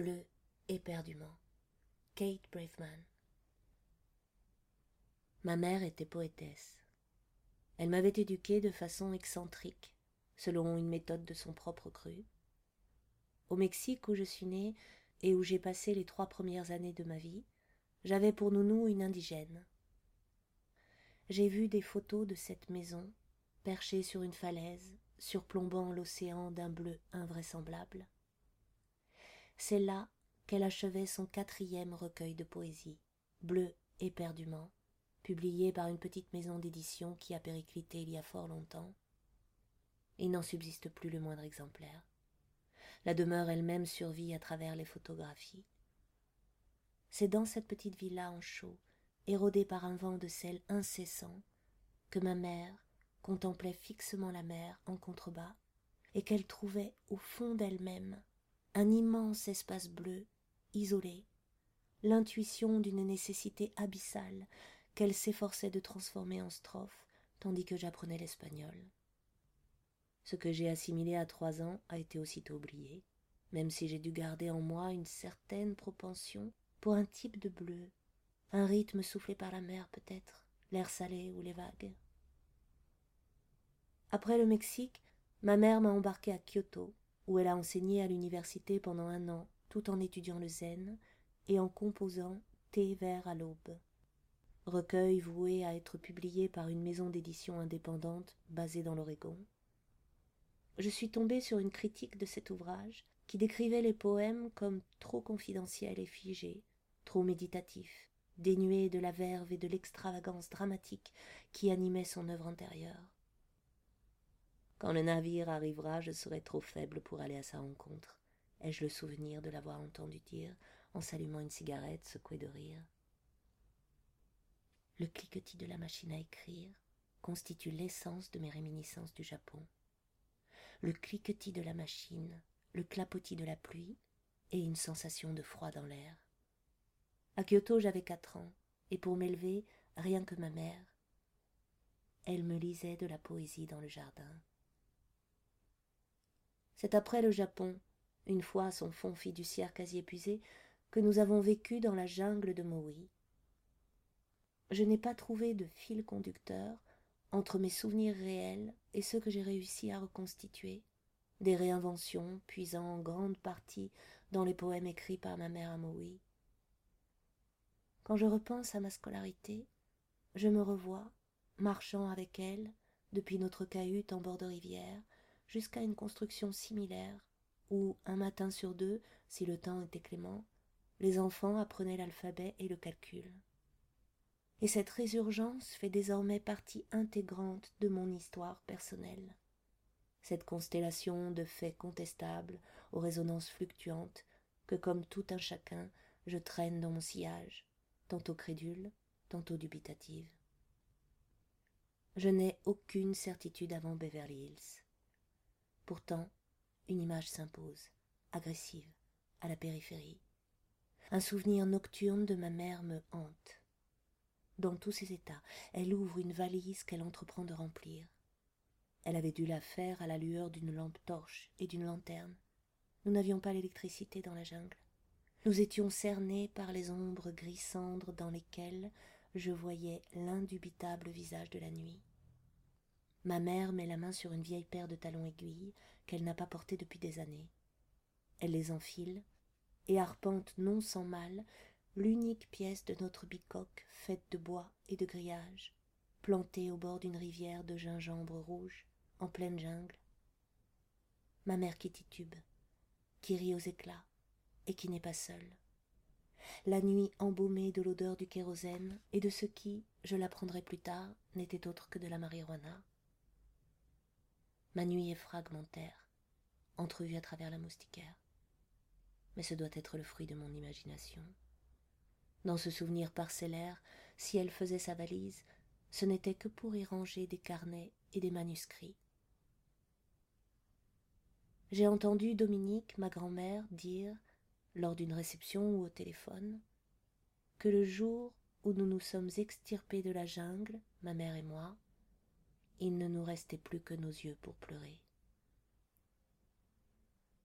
bleu éperdument. Kate Braveman. Ma mère était poétesse. Elle m'avait éduquée de façon excentrique, selon une méthode de son propre cru. Au Mexique où je suis née et où j'ai passé les trois premières années de ma vie, j'avais pour nounou une indigène. J'ai vu des photos de cette maison, perchée sur une falaise, surplombant l'océan d'un bleu invraisemblable. C'est là qu'elle achevait son quatrième recueil de poésie, Bleu éperdument, publié par une petite maison d'édition qui a périclité il y a fort longtemps. Il n'en subsiste plus le moindre exemplaire. La demeure elle-même survit à travers les photographies. C'est dans cette petite villa en chaux, érodée par un vent de sel incessant, que ma mère contemplait fixement la mer en contrebas, et qu'elle trouvait au fond d'elle-même un immense espace bleu, isolé, l'intuition d'une nécessité abyssale qu'elle s'efforçait de transformer en strophe tandis que j'apprenais l'espagnol. Ce que j'ai assimilé à trois ans a été aussitôt oublié, même si j'ai dû garder en moi une certaine propension pour un type de bleu, un rythme soufflé par la mer peut-être, l'air salé ou les vagues. Après le Mexique, ma mère m'a embarqué à Kyoto où elle a enseigné à l'université pendant un an tout en étudiant le zen et en composant Thé vert à l'aube. Recueil voué à être publié par une maison d'édition indépendante basée dans l'Oregon. Je suis tombée sur une critique de cet ouvrage qui décrivait les poèmes comme trop confidentiels et figés, trop méditatifs, dénués de la verve et de l'extravagance dramatique qui animait son œuvre antérieure. Quand le navire arrivera, je serai trop faible pour aller à sa rencontre. Ai-je le souvenir de l'avoir entendu dire en s'allumant une cigarette secouée de rire? Le cliquetis de la machine à écrire constitue l'essence de mes réminiscences du Japon. Le cliquetis de la machine, le clapotis de la pluie et une sensation de froid dans l'air. À Kyoto, j'avais quatre ans, et pour m'élever, rien que ma mère. Elle me lisait de la poésie dans le jardin. C'est après le Japon, une fois son fond fiduciaire quasi épuisé, que nous avons vécu dans la jungle de Maui. Je n'ai pas trouvé de fil conducteur entre mes souvenirs réels et ceux que j'ai réussi à reconstituer, des réinventions puisant en grande partie dans les poèmes écrits par ma mère à Maui. Quand je repense à ma scolarité, je me revois, marchant avec elle, depuis notre cahute en bord de rivière, jusqu'à une construction similaire, où, un matin sur deux, si le temps était clément, les enfants apprenaient l'alphabet et le calcul. Et cette résurgence fait désormais partie intégrante de mon histoire personnelle. Cette constellation de faits contestables, aux résonances fluctuantes, que comme tout un chacun, je traîne dans mon sillage, tantôt crédule, tantôt dubitative. Je n'ai aucune certitude avant Beverly Hills. Pourtant, une image s'impose, agressive, à la périphérie. Un souvenir nocturne de ma mère me hante. Dans tous ses états, elle ouvre une valise qu'elle entreprend de remplir. Elle avait dû la faire à la lueur d'une lampe torche et d'une lanterne. Nous n'avions pas l'électricité dans la jungle. Nous étions cernés par les ombres gris cendres dans lesquelles je voyais l'indubitable visage de la nuit. Ma mère met la main sur une vieille paire de talons aiguilles qu'elle n'a pas portés depuis des années. Elle les enfile et arpente non sans mal l'unique pièce de notre bicoque faite de bois et de grillage, plantée au bord d'une rivière de gingembre rouge, en pleine jungle. Ma mère qui titube, qui rit aux éclats, et qui n'est pas seule. La nuit embaumée de l'odeur du kérosène et de ce qui, je l'apprendrai plus tard, n'était autre que de la marijuana. Ma nuit est fragmentaire, entrevue à travers la moustiquaire. Mais ce doit être le fruit de mon imagination. Dans ce souvenir parcellaire, si elle faisait sa valise, ce n'était que pour y ranger des carnets et des manuscrits. J'ai entendu Dominique, ma grand-mère, dire, lors d'une réception ou au téléphone, que le jour où nous nous sommes extirpés de la jungle, ma mère et moi, il ne nous restait plus que nos yeux pour pleurer.